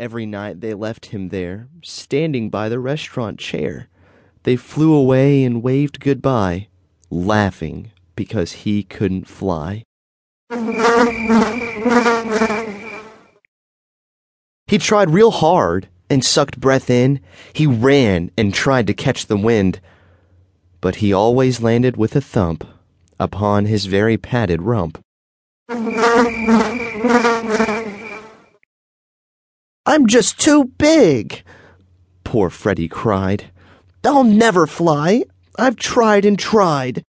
Every night they left him there, standing by the restaurant chair. They flew away and waved goodbye, laughing because he couldn't fly. He tried real hard and sucked breath in. He ran and tried to catch the wind. But he always landed with a thump upon his very padded rump. I'm just too big, poor Freddie cried. I'll never fly. I've tried and tried.